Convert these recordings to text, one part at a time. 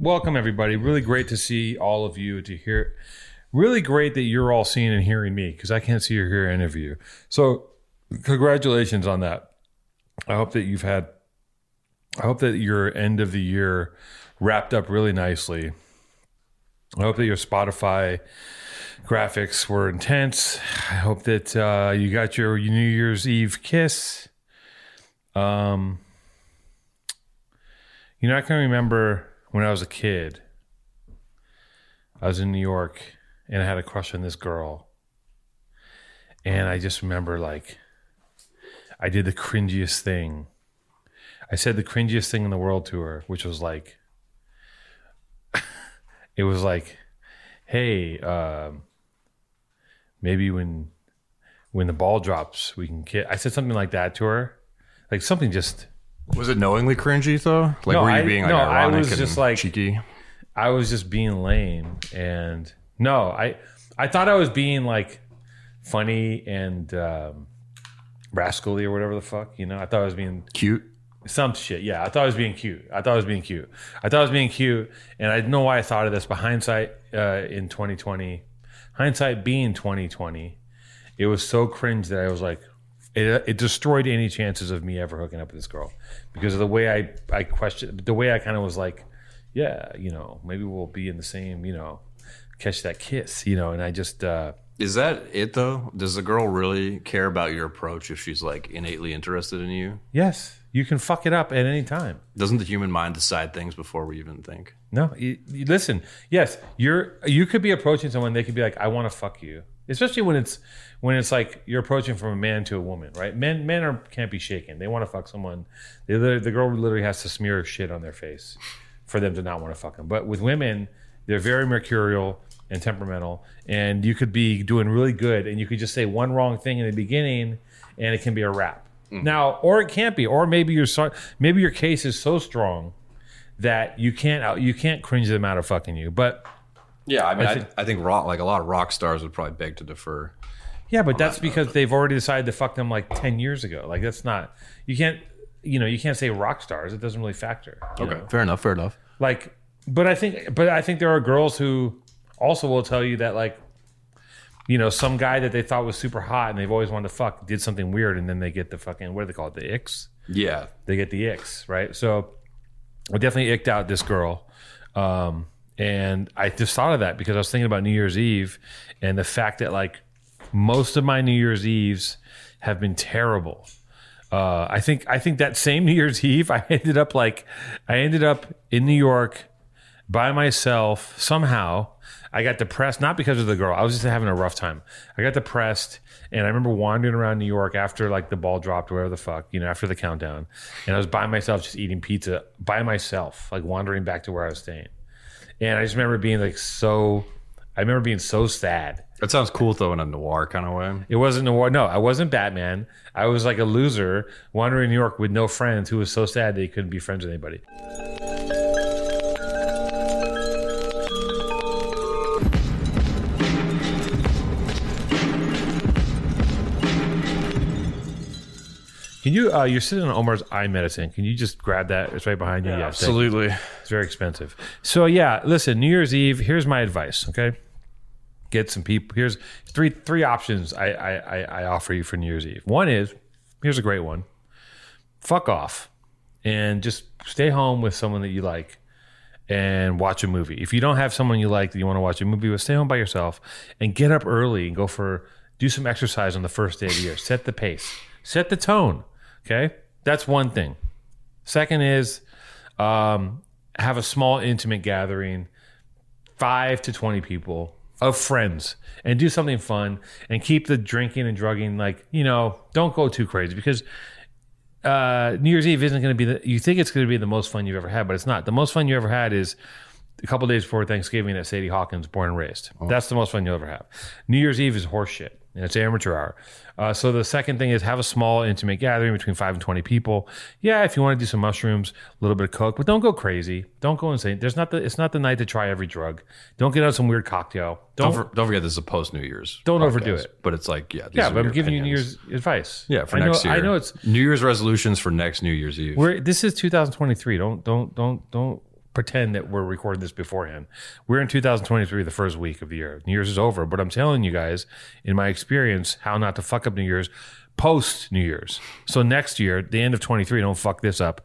welcome everybody. Really great to see all of you. To hear, really great that you're all seeing and hearing me because I can't see or hear any of you. So, congratulations on that. I hope that you've had. I hope that your end of the year wrapped up really nicely. I hope that your Spotify graphics were intense. I hope that uh, you got your New Year's Eve kiss. Um, you know, I can remember when I was a kid. I was in New York and I had a crush on this girl. And I just remember like I did the cringiest thing. I said the cringiest thing in the world to her, which was like it was like, hey, um, maybe when when the ball drops, we can get. I said something like that to her, like something just. Was it knowingly cringy though? Like No, were you I- being like no, I ironic was and just, like- cheeky? I was just being lame, and no, I I thought I was being like funny and um, rascally or whatever the fuck, you know. I thought I was being Cute. some shit. Yeah, I thought I was being cute. I thought I was being cute. I thought I was being cute, and I know why I thought of this. But hindsight, uh, in 2020, hindsight being 2020, it was so cringe that I was like, it, it destroyed any chances of me ever hooking up with this girl because of the way I I questioned the way I kind of was like, yeah, you know, maybe we'll be in the same, you know, catch that kiss, you know, and I just. uh Is that it though? Does the girl really care about your approach if she's like innately interested in you? Yes, you can fuck it up at any time. Doesn't the human mind decide things before we even think? No, you, you- listen. Yes, you're. You could be approaching someone. They could be like, "I want to fuck you," especially when it's when it's like you're approaching from a man to a woman, right? Men men are can't be shaken. They want to fuck someone. They, the girl literally has to smear shit on their face for them to not want to fuck them. But with women, they're very mercurial and temperamental, and you could be doing really good, and you could just say one wrong thing in the beginning, and it can be a wrap. Mm-hmm. Now, or it can't be, or maybe your maybe your case is so strong that you can't out you can't cringe them out of fucking you. But Yeah, I mean, I, think- I think rock, like a lot of rock stars would probably beg to defer. Yeah, but that's because they've already decided to fuck them like ten years ago. Like that's not you can't you know you can't say rock stars. It doesn't really factor. you know? fair enough. Fair enough. Like, but I think but I think there are girls who also will tell you that like. You know, some guy that they thought was super hot and they've always wanted to fuck did something weird and then they get the fucking what do they call it? The icks? Yeah, they get the icks, right? So I definitely icked out this girl. Um, and I just thought of that because I was thinking about New Year's Eve and the fact that like most of my New Year's Eves have been terrible. Uh, I think I think that same New Year's Eve I ended up like I ended up in New York by myself somehow. I got depressed, not because of the girl. I was just having a rough time. I got depressed, and I remember wandering around New York after like the ball dropped, or whatever the fuck, you know, after the countdown. And I was by myself, just eating pizza by myself, like wandering back to where I was staying. And I just remember being like so. I remember being so sad. That sounds cool though in a noir kind of way. It wasn't noir. No, I wasn't Batman. I was like a loser wandering in New York with no friends who was so sad that he couldn't be friends with anybody. Can you? Uh, you're sitting on Omar's eye medicine. Can you just grab that? It's right behind you. Yeah, thank you. It's very expensive. So yeah, listen, New Year's Eve, here's my advice, okay? Get some people. Here's three three options I I, I, offer you for New Year's Eve. One is here's a great one. Fuck off and just stay home with someone that you like and watch a movie. If you don't have someone you like that you want to watch a movie with, stay home by yourself and get up early and go for do some exercise on the first day of the year. Set the pace. Set the tone. Okay? That's one thing. Second is um, have a small intimate gathering, five to 20 people of friends, and do something fun and keep the drinking and drugging like, you know, don't go too crazy because uh, New Year's Eve isn't going to be the, you think it's going to be the most fun you've ever had, but it's not. The most fun you ever had is a couple days before Thanksgiving at Sadie Hawkins, born and raised. That's the most fun you'll ever have. New Year's Eve is horseshit. And it's amateur hour. Uh, so the second thing is have a small intimate gathering between five and twenty people. Yeah, if you want to do some mushrooms, a little bit of coke, but don't go crazy. Don't go insane. There's not the it's not the night to try every drug. Don't get on some weird cocktail. Don't Don't for, don't forget this is a post New Year's. Don't overdo it. But it's like yeah, yeah, but I'm giving you New. Year's advice. Yeah, for I know, next year. I know it's New Year's resolutions for next New Year's Eve. we're this is 2023. Don't don't don't don't pretend that we're recording this beforehand. We're in 2023, the first week of the year. New Year's is over, but I'm telling you guys, in my experience, how not to fuck up New Year's post New Year's. So next year, the end of 23, don't fuck this up.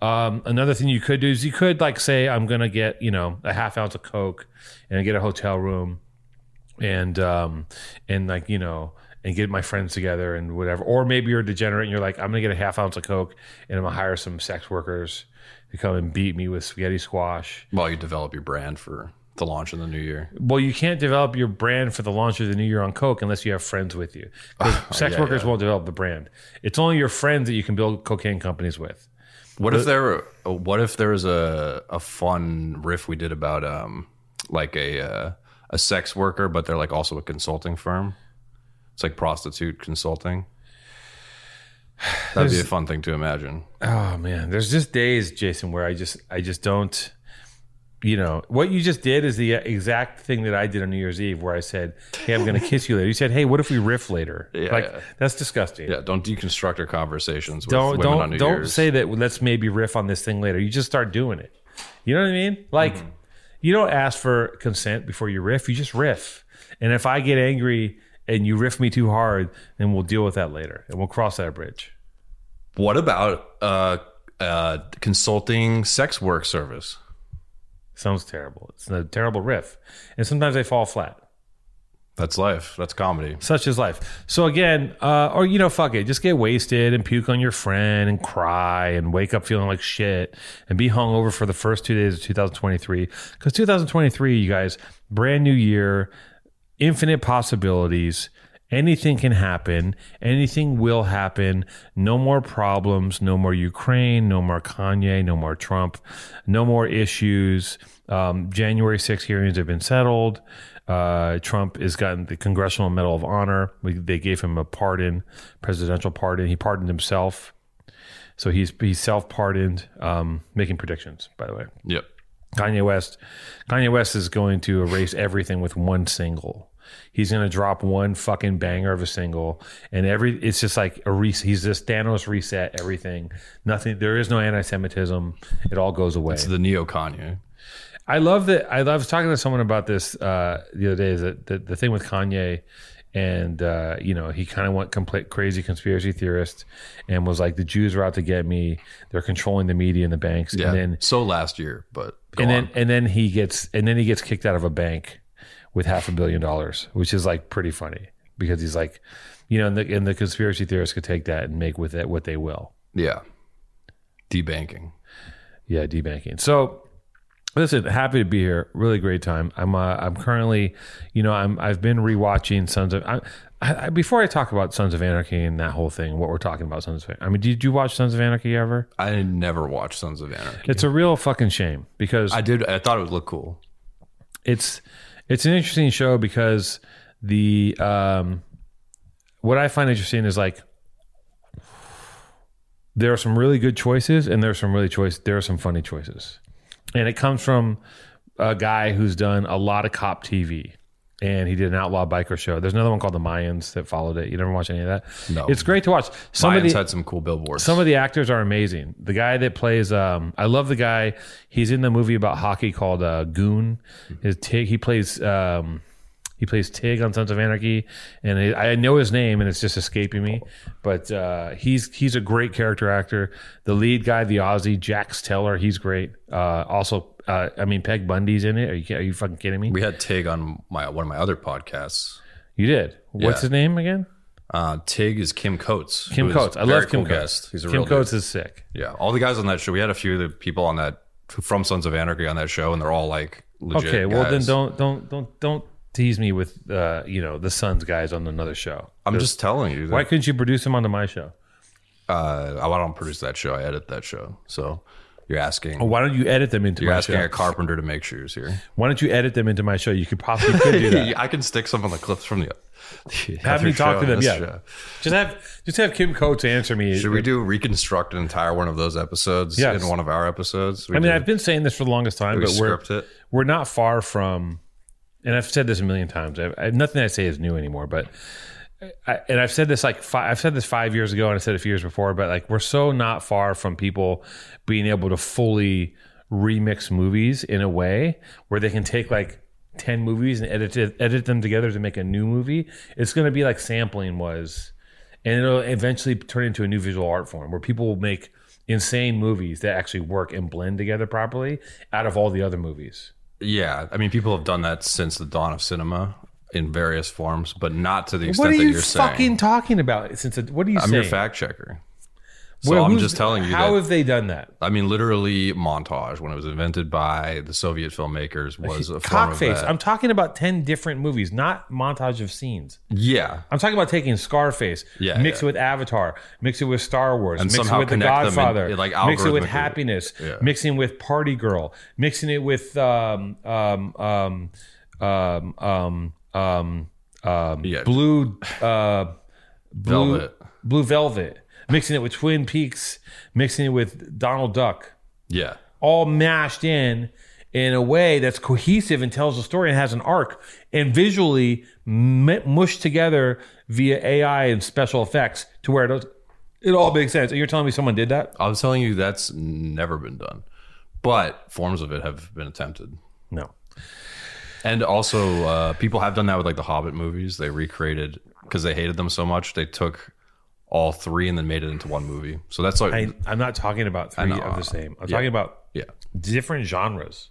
Um, another thing you could do is you could like say, I'm gonna get you know a half ounce of Coke and get a hotel room, and um, and like you know and get my friends together and whatever. Or maybe you're a degenerate and you're like, I'm gonna get a half ounce of Coke and I'm gonna hire some sex workers to come and beat me with spaghetti squash. While you develop your brand for the launch of the new year. Well, you can't develop your brand for the launch of the new year on Coke unless you have friends with you. Oh, sex yeah, workers yeah. won't develop the brand. It's only your friends that you can build cocaine companies with. What but, if there? What if there was a a fun riff we did about um like a uh, a sex worker, but they're like also a consulting firm. It's like prostitute consulting. That'd be a fun thing to imagine. Oh man, there's just days, Jason, where I just I just don't. You know what you just did is the exact thing that I did on New Year's Eve, where I said, "Hey, I'm going to kiss you later." You said, "Hey, what if we riff later?" Yeah, like yeah. that's disgusting. Yeah, don't deconstruct our conversations. don't don't don't Year's. say that. Let's maybe riff on this thing later. You just start doing it. You know what I mean? Like mm-hmm. you don't ask for consent before you riff. You just riff. And if I get angry and you riff me too hard, then we'll deal with that later and we'll cross that bridge. What about uh, uh, consulting sex work service? Sounds terrible. It's a terrible riff. And sometimes they fall flat. That's life. That's comedy. Such is life. So again, uh, or you know, fuck it, just get wasted and puke on your friend and cry and wake up feeling like shit and be hungover for the first two days of 2023. Because 2023, you guys, brand new year, infinite possibilities. Anything can happen. Anything will happen. No more problems. No more Ukraine. No more Kanye. No more Trump. No more issues. Um, January 6 hearings have been settled. Uh, Trump has gotten the Congressional Medal of Honor. We, they gave him a pardon, presidential pardon. He pardoned himself. So he's he's self pardoned, um, making predictions, by the way. Yep. Kanye West, Kanye West is going to erase everything with one single. He's going to drop one fucking banger of a single, and every it's just like a reset. He's just Thanos reset everything. Nothing. There is no anti-Semitism. It all goes away. It's the neo Kanye. I love that. I was talking to someone about this uh, the other day. Is that the, the thing with Kanye? and uh, you know he kind of went complete crazy conspiracy theorist and was like the Jews are out to get me. They're controlling the media and the banks. Yeah. And then so last year, but and on. then and then he gets and then he gets kicked out of a bank with half a billion dollars, which is like pretty funny because he's like, you know, and the, and the conspiracy theorists could take that and make with it what they will. Yeah. Debanking. Yeah, debanking. So listen, happy to be here. Really great time. I'm uh, I'm currently, you know, I'm I've been rewatching Sons of. I, I, before I talk about Sons of Anarchy and that whole thing, what we're talking about, Sons of. Anarchy. I mean, did you watch Sons of Anarchy ever? I never watched Sons of Anarchy. It's a real fucking shame because I did. I thought it would look cool. It's it's an interesting show because the um, what I find interesting is like there are some really good choices and there are some really choice there are some funny choices, and it comes from a guy who's done a lot of cop TV. And he did an outlaw biker show. There's another one called The Mayans that followed it. You never watch any of that? No. It's great to watch. Some Mayans of the, had some cool billboards. Some of the actors are amazing. The guy that plays, um, I love the guy. He's in the movie about hockey called uh, Goon. His Tig. He plays. Um, he plays Tig on Sons of Anarchy, and I know his name, and it's just escaping me. But uh, he's he's a great character actor. The lead guy, the Aussie Jax Teller, he's great. Uh, also, uh, I mean, Peg Bundy's in it. Are you, are you fucking kidding me? We had Tig on my one of my other podcasts. You did. What's yeah. his name again? Uh, Tig is Kim Coates. Kim Coates. I love Kim cool Coates. Guest. He's a real Kim Coates dude. is sick. Yeah, all the guys on that show. We had a few of the people on that from Sons of Anarchy on that show, and they're all like legit. Okay, well then don't don't don't don't tease me with uh, you know the Sons guys on another show. I'm just telling you. That, why couldn't you produce them onto my show? Uh, I don't produce that show. I edit that show. So you're asking. Oh, why don't you edit them into you're my asking show? a carpenter to make shoes here. Why don't you edit them into my show? You could possibly could do that. I can stick some on the clips from the. the have me talk to them. Yeah, show. just have just have Kim Coates answer me. Should we do reconstruct an entire one of those episodes yes. in one of our episodes? We I mean, do. I've been saying this for the longest time, but we're it? we're not far from. And I've said this a million times. I, I, nothing I say is new anymore, but I, and I've said this like five, I've said this five years ago, and I said a few years before. But like, we're so not far from people being able to fully remix movies in a way where they can take like 10 movies and edit it, edit them together to make a new movie. It's going to be like sampling was and it'll eventually turn into a new visual art form where people will make insane movies that actually work and blend together properly out of all the other movies. Yeah, I mean, people have done that since the dawn of cinema in various forms, but not to the extent what are you that you're fucking saying. talking about? Since it, what are you I'm saying? your fact checker. So Well, I'm just telling you How that. have they done that? I mean, literally, montage when it was invented by the Soviet filmmakers was a Cockface. I'm talking about 10 different movies, not montage of scenes. yeah, I'm talking about taking Scarface, Yeah, mix it with Avatar, mix it with Star Wars, And mix it with The connect them in- Godfather, in, like, mix it with. Happiness, Yeah. mixing with Party Girl, mixing it with um um um um um um, um Yeah. blue uh blue Velvet. blue velvet, mixing it with Twin Peaks, mixing it with Donald Duck yeah, all mashed in in a way that's cohesive and tells a story and has an arc and visually m- mushed together via AI and special effects to where it, does, it all makes sense. And you're telling me someone did that? I was telling you that's never been done, but forms of it have been attempted. No. And also, uh, people have done that with like the Hobbit movies. They recreated because they hated them so much. They took all three and then made it into one movie. So that's like, I, I'm not talking about three know. of the same. I'm Yeah. talking about yeah. different genres.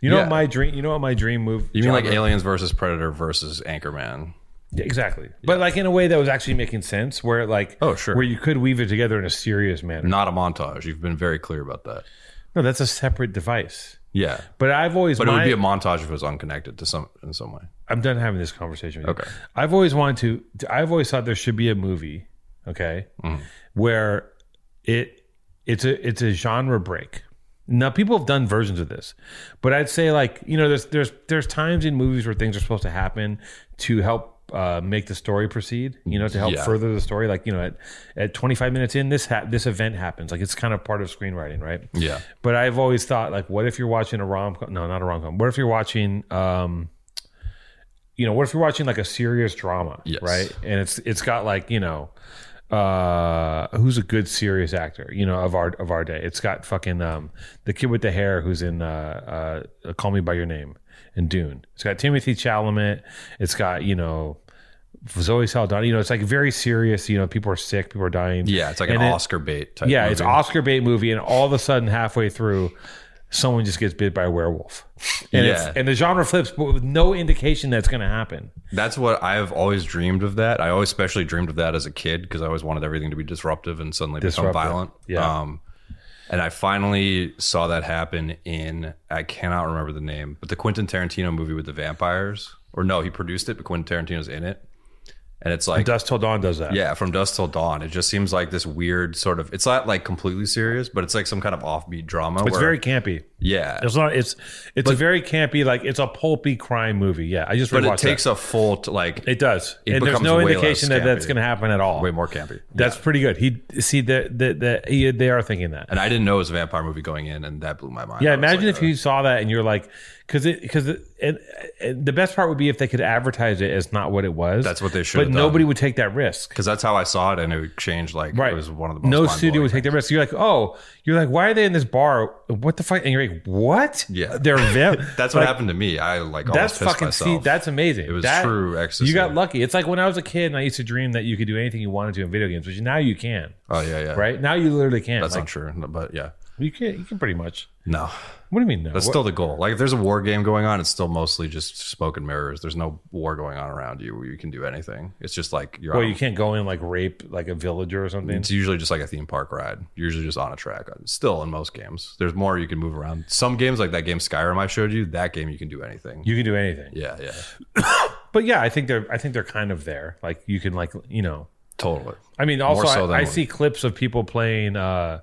You know Yeah. what my dream? You know what my dream move? You mean like Aliens versus Predator versus Anchorman? Yeah, exactly, but like in a way that was actually making sense, where like Oh, sure. where you could weave it together in a serious manner. Not a montage. You've been very clear about that. No, that's a separate device. Yeah, But I've always but it would be a montage if it was unconnected to some in some way. I'm done having this conversation with you. Okay. I've always wanted to. I've always thought there should be a movie, okay, Mm-hmm. where it it's a it's a genre break. Now people have done versions of this, but I'd say like you know there's there's there's times in movies where things are supposed to happen to help uh, make the story proceed. You know, to help Yeah. further the story. Like you know, at at 25 minutes in, this ha- this event happens. Like it's kind of part of screenwriting, right? Yeah. But I've always thought, like, what if you're watching a rom com? No, not a rom com. What if you're watching, um, you know, what if you're watching like a serious drama, Yes. right? And it's it's got like you know, uh, who's a good serious actor, you know, of our of our day. It's got fucking um, the kid with the hair who's in uh, uh, Call Me by Your Name and Dune. It's got Timothy Chalamet. It's got you know. Zoe Saldana, you know, it's like very serious. You know, people are sick, people are dying. Yeah, it's like And an it- Oscar bait type. yeah, movie. it's Oscar bait movie, and all of a sudden, halfway through, someone just gets bit by a werewolf, and Yeah. and the genre flips, but with no indication that's going to happen. That's what I've always dreamed of. That I always especially dreamed of that as a kid because I always wanted everything to be disruptive and suddenly Disruptive, become violent. yeah. Um, and I finally saw that happen in I cannot remember the name, but the Quentin Tarantino movie with the vampires. Or no, he produced it, but Quentin Tarantino's in it. And it's like Dusk Till Dawn does that. Yeah, from Dusk till dawn. It just seems like this weird sort of. It's not like completely serious, but it's like some kind of offbeat drama. it's very campy. Yeah. It's not. It's it's a very campy, like it's a pulpy crime movie. Yeah, I just But it takes that. a full t- like It does, it and there's no indication that that's going to happen at all. way more campy. That's pretty good. He see that that that he they are thinking that. and I didn't know it was a vampire movie going in, and that blew my mind. Yeah, I imagine like, if you saw that and you're like, because it because the best part would be if they could advertise it as not what it was. That's what they should But have done. nobody would take that risk. because that's how I saw it, and it changed. Like Right. it was one of the most no studio would take that risk. You're like, oh, you're like, why are they in this bar? What the fuck? And you're like, what? Yeah. they're That's like, what happened to me. I like That's fucking see. That's amazing. It was that, true ecstasy. You got lucky. It's like when I was a kid and I used to dream that you could do anything you wanted to in video games, which now you can. oh yeah, yeah. Right now you literally can. That's like, not true, but yeah, you can. You can pretty much. no. What do you mean? No. That's What- still the goal. Like if there's a war game going on, it's still mostly just smoke and mirrors. There's no war going on around you where you can do anything. It's just like you're. well, on- you can't go in like rape like a villager or something. It's usually just like a theme park ride. You're usually just on a track. Still, in most games, there's more you can move around. Some games, like that game Skyrim I showed you, that game you can do anything. You can do anything. yeah, yeah, But yeah, I think they're I think they're kind of there. Like you can like you know. totally. I mean, also so I, I see clips of people playing uh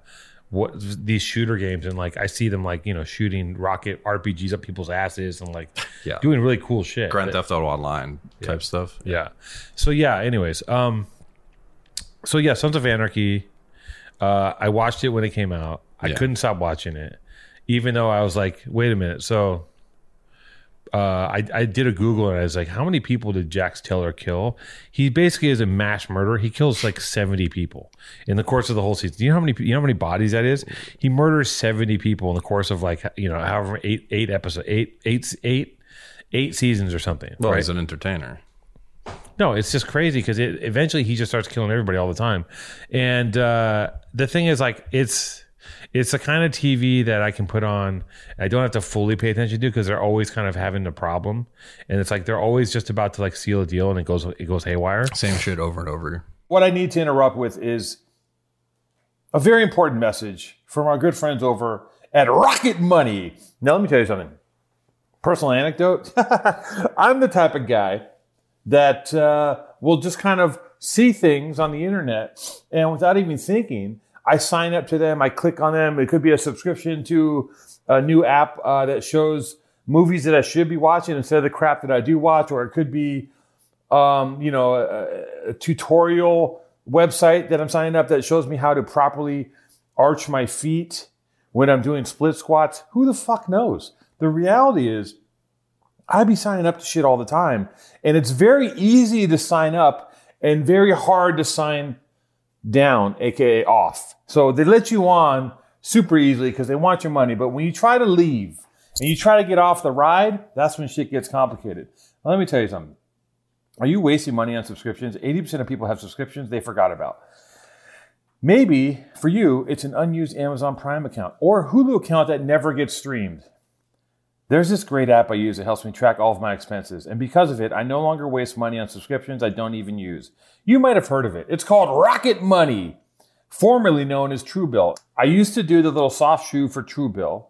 what these shooter games and like I see them like you know shooting rocket RPGs up people's asses and like Yeah. doing really cool shit. Grand But- Theft Auto Online type stuff. Yeah. So yeah. Anyways, um, so yeah, Sons of Anarchy. Uh, I watched it when it came out. I Yeah. couldn't stop watching it, even though I was like, wait a minute. So, uh, I, I did a Google and I was like, how many people did Jax Teller kill? He basically is a mass murderer. He kills like 70 people in the course of the whole season. Do you know how many, you know how many bodies that is? He murders 70 people in the course of like, you know, however, eight, eight episodes, eight, eight, eight, eight seasons or something. Well, right? he's an entertainer. No, it's just crazy because it eventually he just starts killing everybody all the time. And uh, the thing is, like, it's it's the kind of TV that I can put on. I don't have to fully pay attention to because they're always kind of having a problem, and it's like they're always just about to like seal a deal, and it goes it goes haywire. Same shit over and over. What I need to interrupt with is a very important message from our good friends over at Rocket Money. Now, let me tell you something. Personal anecdote. I'm the type of guy that uh, will just kind of see things on the internet and without even thinking, I sign up to them. I click on them. It could be a subscription to a new app uh, that shows movies that I should be watching instead of the crap that I do watch, or it could be, um, you know, a, a, tutorial website that I'm signing up that shows me how to properly arch my feet when I'm doing split squats. Who the fuck knows? The reality is, I'd be signing up to shit all the time, and it's very easy to sign up and very hard to sign down, aka off. So they let you on super easily because they want your money. But when you try to leave and you try to get off the ride, that's when shit gets complicated. Let me tell you something. Are you wasting money on subscriptions? 80% of people have subscriptions they forgot about. Maybe for you, it's an unused Amazon Prime account or Hulu account that never gets streamed. There's this great app I use that helps me track all of my expenses, and because of it, I no longer waste money on subscriptions I don't even use. You might have heard of it. It's called Rocket Money, formerly known as Truebill. I used to do the little soft shoe for Truebill,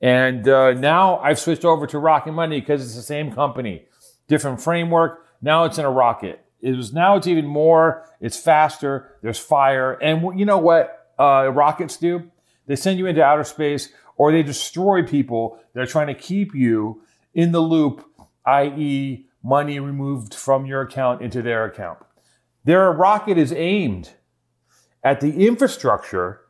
and uh, now I've switched over to Rocket Money because it's the same company, different framework. Now it's in a rocket. It was now it's even more. It's faster. There's fire, and you know what uh, rockets do? They send you into outer space or they destroy people that are trying to keep you in the loop, i.e., money removed from your account into their account. Their rocket is aimed at the infrastructure,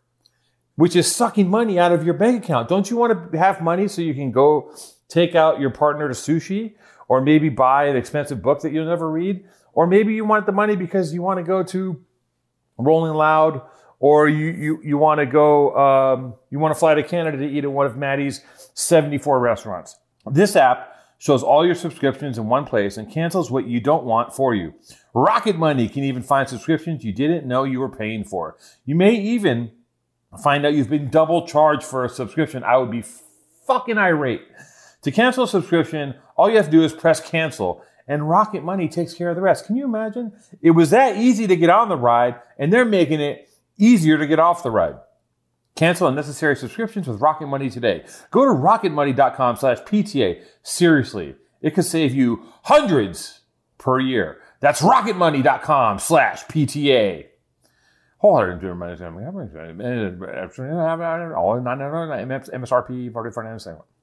which is sucking money out of your bank account. Don't you want to have money so you can go take out your partner to sushi or maybe buy an expensive book that you'll never read? Or maybe you want the money because you want to go to Rolling Loud or you you, you want to go um, you want to fly to Canada to eat at one of Maddie's 74 restaurants. This app shows all your subscriptions in one place and cancels what you don't want for you. Rocket Money can even find subscriptions you didn't know you were paying for. You may even find out you've been double charged for a subscription. I would be fucking irate. To cancel a subscription, all you have to do is press cancel and Rocket Money takes care of the rest. Can you imagine? It was that easy to get on the ride and they're making it easier to get off the ride. Cancel unnecessary subscriptions with Rocket Money today. Go to rocketmoney.com slash PTA. Seriously, it could save you hundreds per year. That's rocketmoney.com slash PTA. Wholehearted MSRP, 44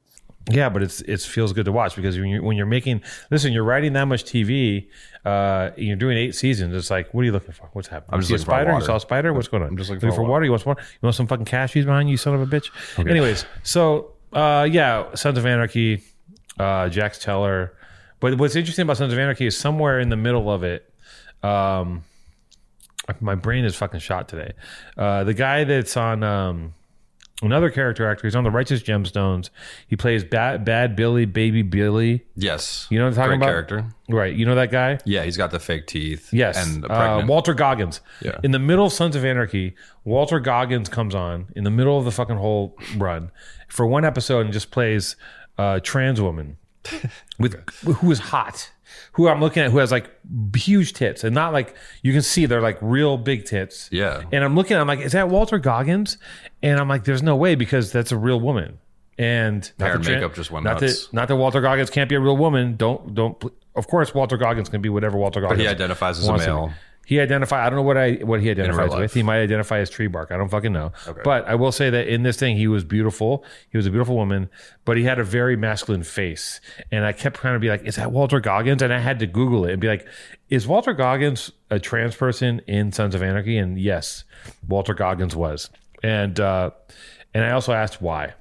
yeah, but it's it feels good to watch because when you're, when you're making listen, you're writing that much TV, uh, you're doing eight seasons. It's like, what are you looking for? What's happening? I'm just looking spider. For you saw a spider. What's going on? I'm just looking, looking for, for water. You want some water? You want some fucking cashews behind you, you son of a bitch. Okay. Anyways, so uh, yeah, Sons of Anarchy, uh, Jax Teller. But what's interesting about Sons of Anarchy is somewhere in the middle of it. Um, my brain is fucking shot today. Uh, the guy that's on um, Another character actor. He's on the Righteous Gemstones. He plays Bad, Bad Billy, Baby Billy. Yes, you know what I'm talking Great about. Character, right? You know that guy? Yeah, he's got the fake teeth. Yes, and uh, Walton Goggins. Yeah. In the middle of Sons of Anarchy, Walton Goggins comes on in the middle of the fucking whole run for one episode and just plays a trans woman with who is hot who I'm looking at who has like huge tits and not like you can see they're like real big tits. Yeah. And I'm looking, I'm like, is that Walton Goggins? And I'm like, there's no way because that's a real woman. And hair and makeup just went not nuts. That, not that Walton Goggins can't be a real woman. Don't don't. Of course, Walton Goggins can be whatever Walton Goggins. But he identifies as a male. He identify. I don't know what I what he identifies with. He might identify as tree bark. I don't fucking know. Okay. But I will say that in this thing, he was beautiful. He was a beautiful woman, but he had a very masculine face. And I kept trying to be like, "Is that Walton Goggins?" And I had to Google it and be like, "Is Walton Goggins a trans person in Sons of Anarchy?" And yes, Walton Goggins was. And uh, and I also asked why.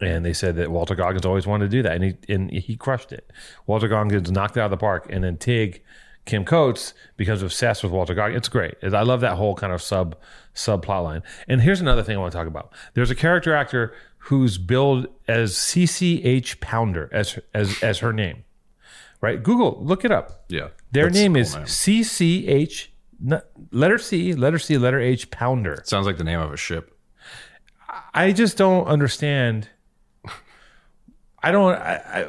and they said that Walton Goggins always wanted to do that, and he and he crushed it. Walton Goggins knocked it out of the park, and then Tig, Kim Coates, becomes obsessed with Walton Goggins. It's great. I love that whole kind of sub sub plot line. And here's another thing I want to talk about. There's a character actor who's billed as CCH Pounder as as as her name, right? Google, look it up. Yeah, Their name cool is CCH, letter C, letter C, letter H, Pounder. Sounds like the name of a ship. I just don't understand. I don't. I, I,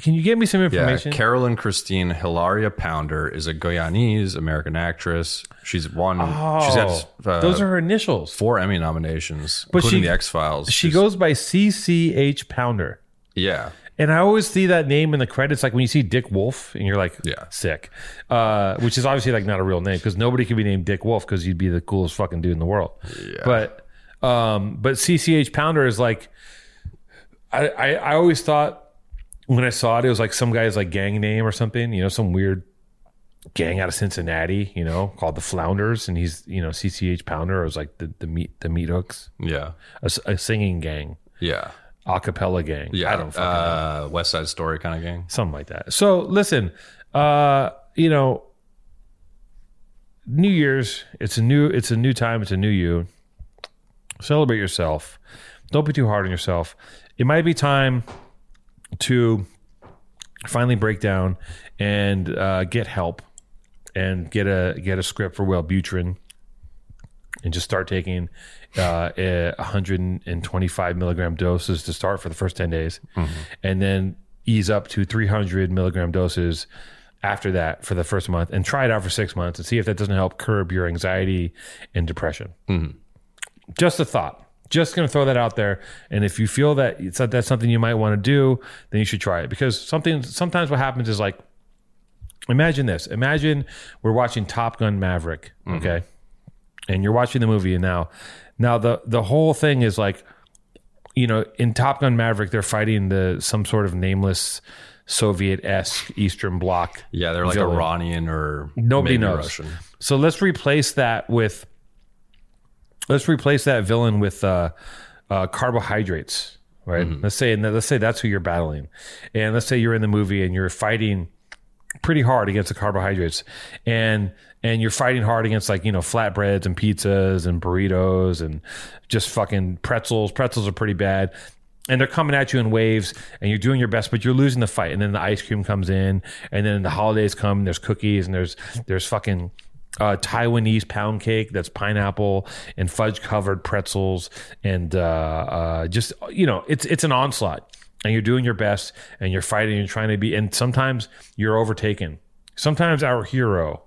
can you give me some Yeah, information? Carolyn Christine Hilaria Pounder is a Guyanese American actress. She's won. she's had uh, Oh, those are her initials. four Emmy nominations, But including she- the X Files. She goes by CCH Pounder. Yeah, And I always see that name in the credits, like when you see Dick Wolf, and you're like, Yeah. sick. Uh, which is obviously like not a real name because nobody could be named Dick Wolf because you'd be the coolest fucking dude in the world. Yeah. But, um, but CCH Pounder is like, I, I, I always thought when I saw it, it was like some guy's like gang name or something, you know, some weird gang out of Cincinnati, you know, called the Flounders, and he's you know CCH Pounder, or it was like the the meat the meat hooks, yeah, a singing gang, yeah, a cappella gang. yeah. I don't fucking know. uh, West Side Story kind of gang. something like that. So listen, uh, you know, New Year's, it's a new it's a new time, it's a new you. Celebrate yourself. Don't be too hard on yourself. It might be time to finally break down and uh, get help and get a get a script for Wellbutrin and just start taking uh, a 125 milligram doses to start for the first 10 days and then ease up to 300 milligram doses after that for the first month and try it out for six months and see if that doesn't help curb your anxiety and depression. Just a thought just going to throw that out there and if you feel that it's, that's something you might want to do then you should try it because something sometimes what happens is like imagine this imagine we're watching top gun maverick mm-hmm. okay and you're watching the movie and now now the the whole thing is like you know in top gun maverick they're fighting the some sort of nameless soviet-esque eastern bloc Yeah, they're like villain. Iranian or Nobody maybe knows. Russian. So let's replace that with let's replace that villain with uh, uh, carbohydrates, right? Mm-hmm. Let's say let's say that's who you're battling, and let's say you're in the movie and you're fighting pretty hard against the carbohydrates, and and you're fighting hard against like you know flatbreads and pizzas and burritos and just fucking pretzels. Pretzels are pretty bad. And they're coming at you in waves, and you're doing your best, but you're losing the fight. And then the ice cream comes in, and then the holidays come. And there's cookies, and there's there's fucking uh, Taiwanese pound cake that's pineapple and fudge covered pretzels, and uh, uh, just you know, it's it's an onslaught, and you're doing your best, and you're fighting, and you're trying to be, and sometimes you're overtaken. Sometimes our hero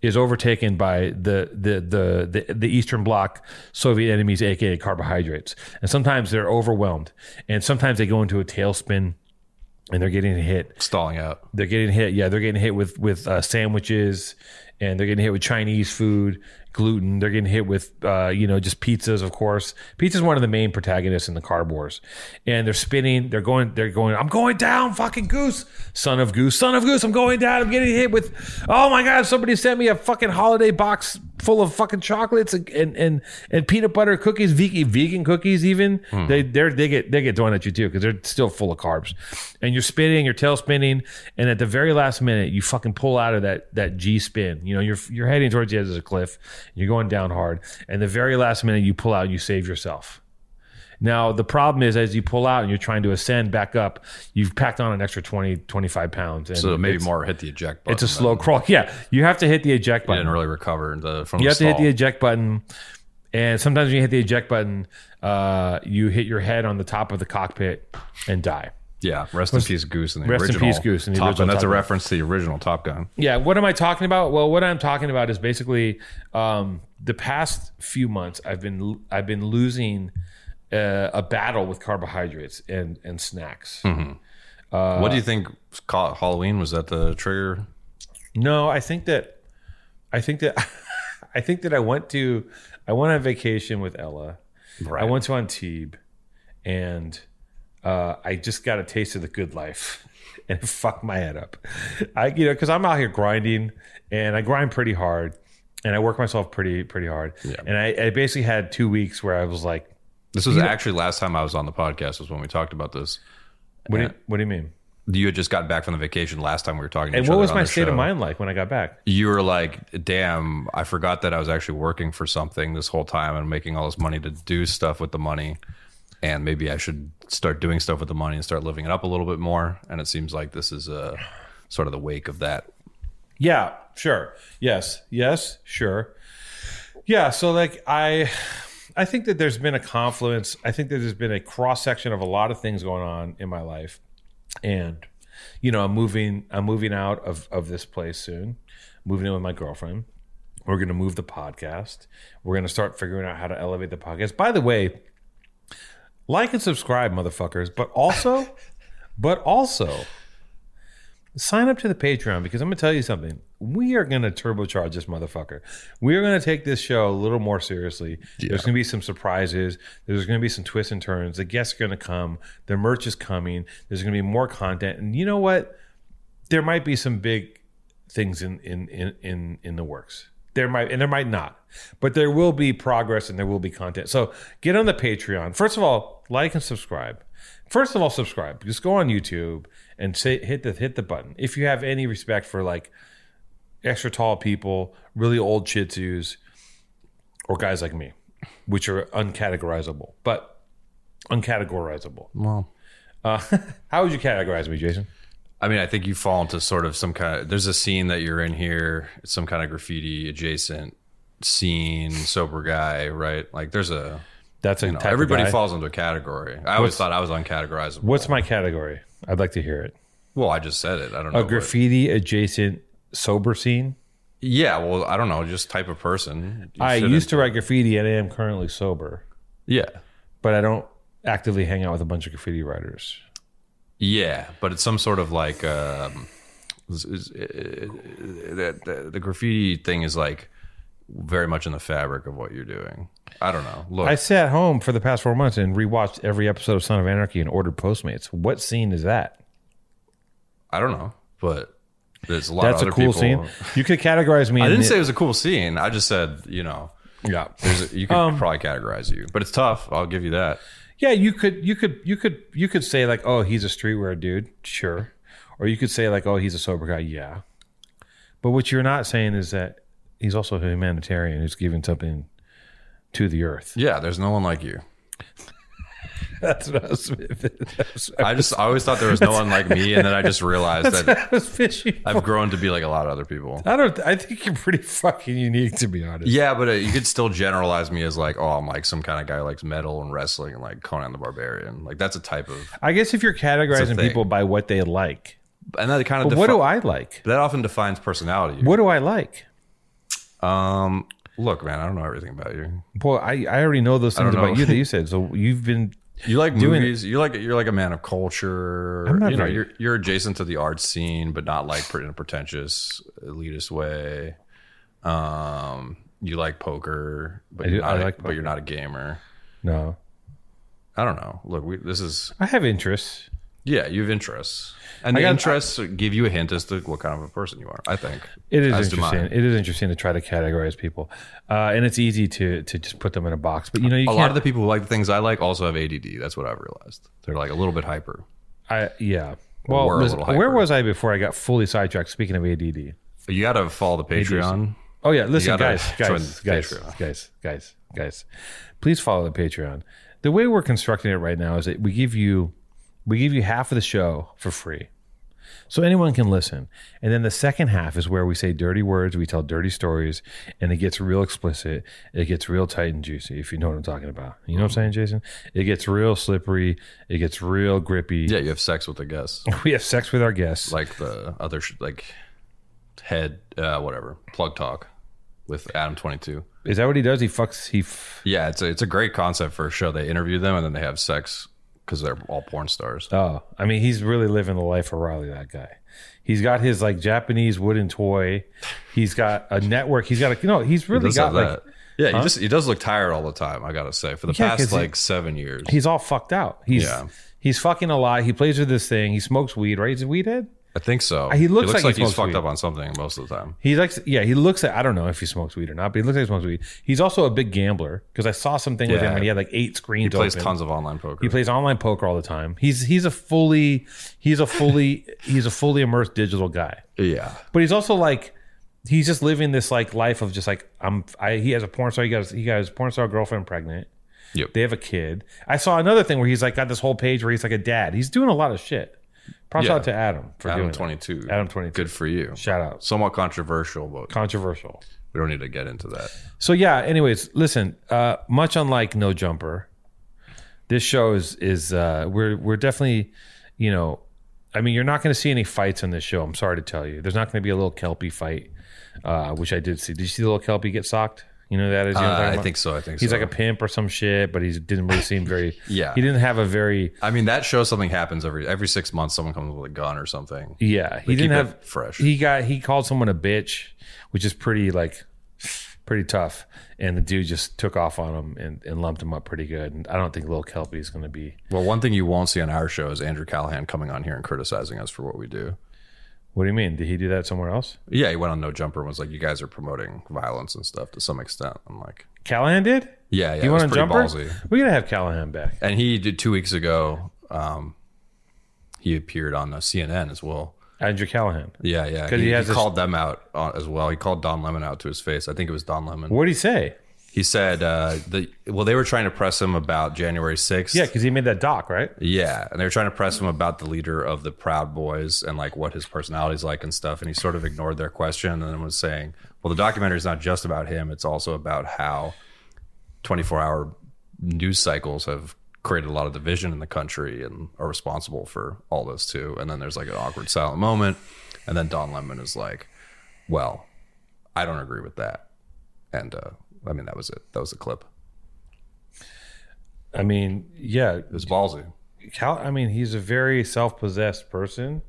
is overtaken by the the the the, the Eastern Bloc Soviet enemies, aka carbohydrates, and sometimes they're overwhelmed, and sometimes they go into a tailspin, and they're getting hit Stalling out. they're getting hit. Yeah, they're getting hit with with uh, sandwiches, and they're getting hit with Chinese food, gluten. They're getting hit with uh, you know just pizzas, of course. Pizza's one of the main protagonists in the carb wars, and they're spinning. They're going. They're going. I'm going down, fucking goose, son of goose, son of goose. I'm going down. I'm getting hit with. Oh my god! Somebody sent me a fucking holiday box full of fucking chocolates and and and, and peanut butter cookies, vegan vegan cookies. Even they they they get they get thrown at you too because they're still full of carbs, and you're spinning, your tail spinning, and at the very last minute you fucking pull out of that that G spin. You know you're you're heading towards the edge of the cliff, you're going down hard, and the very last minute you pull out you save yourself. Now, the problem is as you pull out and you're trying to ascend back up, you've packed on an extra 20, 25 pounds. And So maybe more hit the eject button. It's a slow crawl. Yeah, you have to hit the eject You button. didn't really recover the, from You the have to hit the eject button. And sometimes when you hit the eject button, uh, you hit your head on the top of the cockpit and die. Yeah, rest in peace, Goose. In the Rest in original peace, Goose in the Top original Gun. That's Top a Gun. reference to the original Top Gun. Yeah, what am I talking about? Well, what I'm talking about is basically um, the past few months I've been I've been losing uh, a battle with carbohydrates and and snacks. Uh, what do you think? ca- Halloween was that the trigger? No, I think that I think that I think that I went to I went on vacation with Ella. I went to Antibes and uh, I just got a taste of the good life and fucked my head up. I you know because I'm out here grinding and I grind pretty hard and I work myself pretty pretty hard. And I, I basically had two weeks where I was like This was actually last time I was on the podcast was when we talked about this. What do you, what do you mean? You had just gotten back from the vacation last time we were talking. To And what was my state show. of mind like when I got back? You were like, "Damn, I forgot that I was actually working for something this whole time and making all this money to do stuff with the money, and maybe I should start doing stuff with the money and start living it up a little bit more." And it seems like this is a sort of the wake of that. Yeah, sure. Yes, yes, sure. Yeah, so like I I think that there's been a confluence. I think that there's been a cross section of a lot of things going on in my life. And you know, I'm moving I'm moving out of of this place soon. Moving in with my girlfriend. We're going to move the podcast. We're going to start figuring out how to elevate the podcast. By the way, like and subscribe motherfuckers, but also but also sign up to the Patreon because I'm going to tell you something. We are going to turbocharge this motherfucker. We are going to take this show a little more seriously. There's going to be some surprises. There's going to be some twists and turns. The guests are going to come. The merch is coming. There's going to be more content. And you know what? There might be some big things in in in in, in the works. There might and there might not, but there will be progress and there will be content. So get on the Patreon. First of all, like and subscribe. First of all, subscribe. Just go on YouTube and say hit the hit the button. If you have any respect for like extra tall people, really old Shih Tzus, or guys like me, which are uncategorizable, but uncategorizable. Well, Uh, how would you categorize me, Jason? I mean, I think you fall into sort of some kind of. There's a scene that you're in here. It's some kind of graffiti adjacent scene, sober guy, right? Like there's a. That's a You know, everybody falls into a category. I always thought I was uncategorizable. What's my category? I'd like to hear it. Well, I just said it. I don't know. A what- graffiti adjacent sober scene. yeah, well, I don't know. Just type of person. You I shouldn't- used to write graffiti and I am currently sober, Yeah, but I don't actively hang out with a bunch of graffiti writers. yeah, but it's some sort of like um, is- is- uh, the, the, the graffiti thing is like very much in the fabric of what you're doing. I don't know. Look, I sat home for the past four months and rewatched every episode of Son of Anarchy and ordered Postmates. What scene is that? I don't know, but there's a lot That's of a cool people. scene. You could categorize me. I didn't the- say it was a cool scene. I just said, you know, yeah. there's a, you could Um, probably categorize you, but it's tough. I'll give you that. Yeah, you could, you could, you could, you could say like, oh, he's a streetwear dude, sure, or you could say like, oh, he's a sober guy, yeah. But what you're not saying is that he's also a humanitarian who's giving something to the earth. Yeah, there's no one like you. That's what I was. That's what I just I always thought there was no one like me, and then I just realized that I was fishing. I've grown to be like a lot of other people. I don't. I think you're pretty fucking unique, to be honest. Yeah, but uh, you could still generalize me as like, oh, I'm like some kind of guy who likes metal and wrestling and like Conan the Barbarian. Like that's a type of, I guess if you're categorizing people by what they like, and that kind of but what do I like? that often defines personality. What do I like? Um, look, man, I don't know everything about you. Well, I, I already know those things don't know. about you that you said. So you've been You like Doing movies. You like you're like a man of culture. I'm not you know, very- you're you're adjacent to the art scene, but not like in a pretentious, elitist way. Um, you like poker, but I you're not I a- like but poker. you're not a gamer. no. I don't know. Look, we, this is I have interests. yeah. You have interests, and I the got- interests give you a hint as to what kind of a person you are. I think It is interesting. It is interesting to try to categorize people, uh, and it's easy to to just put them in a box. But you know, you a lot of the people who like the things I like also have ADD. That's what I've realized. They're like a little bit hyper. I yeah. Well, listen, where was I before I got fully sidetracked? Speaking of ADD. You got to follow the Patreon. Oh yeah, listen, guys, guys, guys, Patreon. guys, guys, guys. Please follow the Patreon. The way we're constructing it right now is that we give you we give you half of the show for free. So anyone can listen. And then the second half is where we say dirty words, we tell dirty stories, and it gets real explicit. It gets real tight and juicy, if you know what I'm talking about. You know what I'm saying, Jason? It gets real slippery. It gets real grippy. Yeah, you have sex with the guests. We have sex with our guests. like the other sh- like head uh whatever plug talk with adam 22 Is that what he does? He fucks he f- yeah it's a, it's a great concept for a show they interview them and then they have sex because they're all porn stars Oh, I mean, he's really living the life of Riley. That guy. He's got his like Japanese wooden toy. He's got a network. He's got a you know. He's really Does got like that. yeah he just he does look tired all the time i gotta say for the Yeah, past he- like seven years he's all fucked out. He's Yeah. he's fucking a lot. He plays with this thing. He smokes weed. Right? He's a weed head. I think so. He looks like he he's fucked weed. up on something most of the time. He likes, yeah, he looks like I don't know if he smokes weed or not, but he looks like he smokes weed. He's also a big gambler because I saw something with him and he had like eight screens. He plays open. tons of online poker. He plays online poker all the time. He's he's a fully he's a fully he's a fully immersed digital guy. yeah. But he's also like he's just living this like life of just like I'm. I, he has a porn star. He got his, he got his porn star girlfriend pregnant. Yep. They have a kid. I saw another thing where he's like got this whole page where he's like a dad. He's doing a lot of shit. Props Yeah. out to Adam for Adam doing that. 22. Adam 22. Good for you. Shout out. Somewhat controversial, but Controversial. we don't need to get into that. So yeah. Anyways, listen. Uh, much unlike No Jumper, this show is is uh, we're we're definitely, you know, I mean, you're not going to see any fights on this show. I'm sorry to tell you. There's not going to be a little kelpie fight, uh, which I did see. Did you see the little kelpie get socked? You know that is. You know Uh, I think so. I think He's so. like a pimp or some shit, but he didn't really seem very. Yeah. He didn't have a very. I mean, that shows something happens every every six months. Someone comes with a gun or something. Yeah, he didn't have fresh. He got he called someone a bitch, which is pretty like pretty tough. And the dude just took off on him and, and lumped him up pretty good. And I don't think Lil Kelpie is going to be. Well, one thing you won't see on our show is Andrew Callaghan coming on here and criticizing us for what we do. What do you mean? Did he do that somewhere else? Yeah, he went on No Jumper and was like, "You guys are promoting violence and stuff to some extent." I'm like, Callaghan did. "Yeah, yeah." you want a jumper? ballsy. We gotta have Callaghan back. And he did two weeks ago. Um, he appeared on uh, CNN as well. Andrew Callaghan. Yeah, yeah. 'Cause He, he has he this- called them out uh, as well. He called Don Lemon out to his face. I think it was Don Lemon. What did he say? He said, uh, the, well, they were trying to press him about January 6th. Yeah, because he made that doc, right? Yeah. And they were trying to press him about the leader of the Proud Boys and like what his personality's like and stuff. And he sort of ignored their question and then was saying, well, the documentary is not just about him. It's also about how 24 hour news cycles have created a lot of division in the country and are responsible for all this too. And then there's like an awkward silent moment. And then Don Lemon is like, well, I don't agree with that. And, uh, I mean, that was it. That was the clip. I mean, yeah. It was ballsy. Cal, I mean, he's a very self-possessed person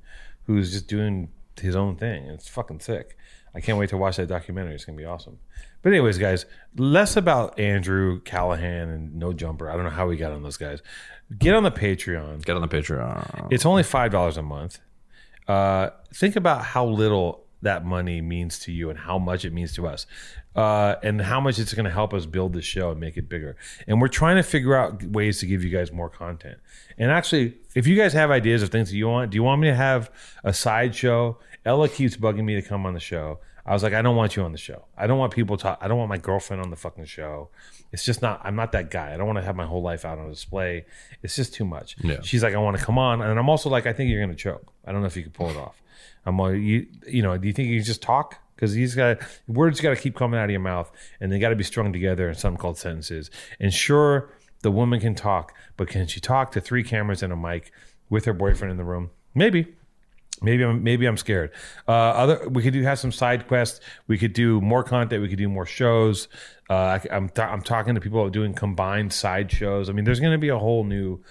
who's just doing his own thing. It's fucking sick. I can't wait to watch that documentary. It's gonna be awesome. But anyways, guys, less about Andrew Callaghan and No Jumper. I don't know how we got on those guys. Get on the Patreon. Get on the Patreon. It's only five dollars a month. Uh, think about how little that money means to you and how much it means to us, uh, and how much it's going to help us build the show and make it bigger. And we're trying to figure out ways to give you guys more content. And actually, if you guys have ideas of things that you want, do you want me to have a side show? Ella keeps bugging me to come on the show. I was like, I don't want you on the show. I don't want people talk. I don't want my girlfriend on the fucking show. It's just not. I'm not that guy. I don't want to have my whole life out on display. It's just too much. Yeah. She's like, I want to come on, and I'm also like, I think you're gonna choke. I don't know if you can pull it off. I'm like, you, you know, do you think you can just talk? Because he's got words got to keep coming out of your mouth, and they got to be strung together in something called sentences. And sure, the woman can talk, but can she talk to three cameras and a mic with her boyfriend in the room? Maybe. Maybe I'm maybe I'm scared. Uh, other we could do have some side quests. We could do more content. We could do more shows. Uh, I, I'm th- I'm talking to people doing combined side shows. I mean, there's going to be a whole new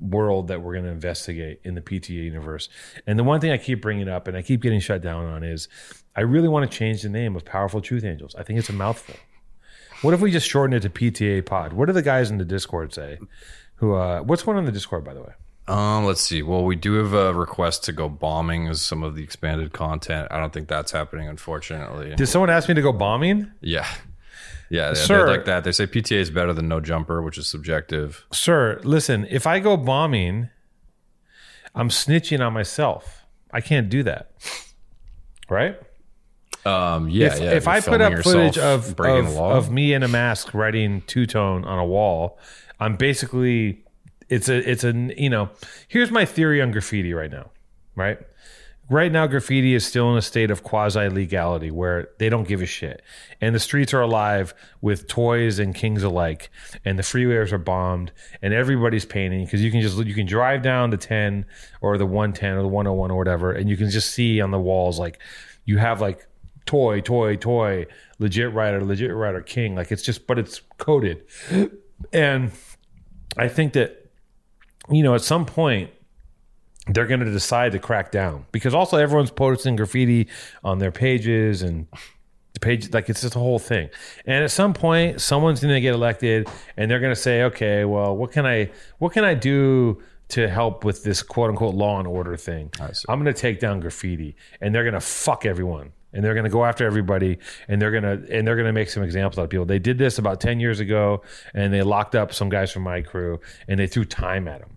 world that we're going to investigate in the PTA universe. And the one thing I keep bringing up and I keep getting shut down on is I really want to change the name of Powerful Truth Angels. I think it's a mouthful. What if we just shorten it to PTA Pod? What do the guys in the Discord say? Who? Uh, what's going on in the Discord, by the way? Um, let's see. Well, we do have a request to go bombing as some of the expanded content. I don't think that's happening, unfortunately. Did someone ask me to go bombing? yeah. Yeah, they, Sir. like that. They say PTA is better than no jumper, which is subjective. Sir, listen, if I go bombing, I'm snitching on myself. I can't do that. Right? Um, yeah, if yeah. if I put up footage of, of, of me in a mask writing two tone on a wall, I'm basically it's a it's a you know here's my theory on graffiti right now, right? Right now, graffiti is still in a state of quasi legality where they don't give a shit, and the streets are alive with toys and kings alike, and the freeways are bombed, and everybody's painting because you can just you can drive down the ten or the one ten or the one hundred one or whatever, and you can just see on the walls like you have like toy, toy, toy, legit writer, legit writer, king. Like it's just, but it's coded. And I think that, you know, at some point, they're going to decide to crack down because also everyone's posting graffiti on their pages and the page, like it's just a whole thing. And at some point, someone's going to get elected and they're going to say, okay, well, what can I, what can I do to help with this quote unquote law and order thing. I'm going to take down graffiti, and they're going to fuck everyone, and they're going to go after everybody, and they're going to and they're going to make some examples out of people. They did this about ten years ago, and they locked up some guys from my crew, and they threw time at them.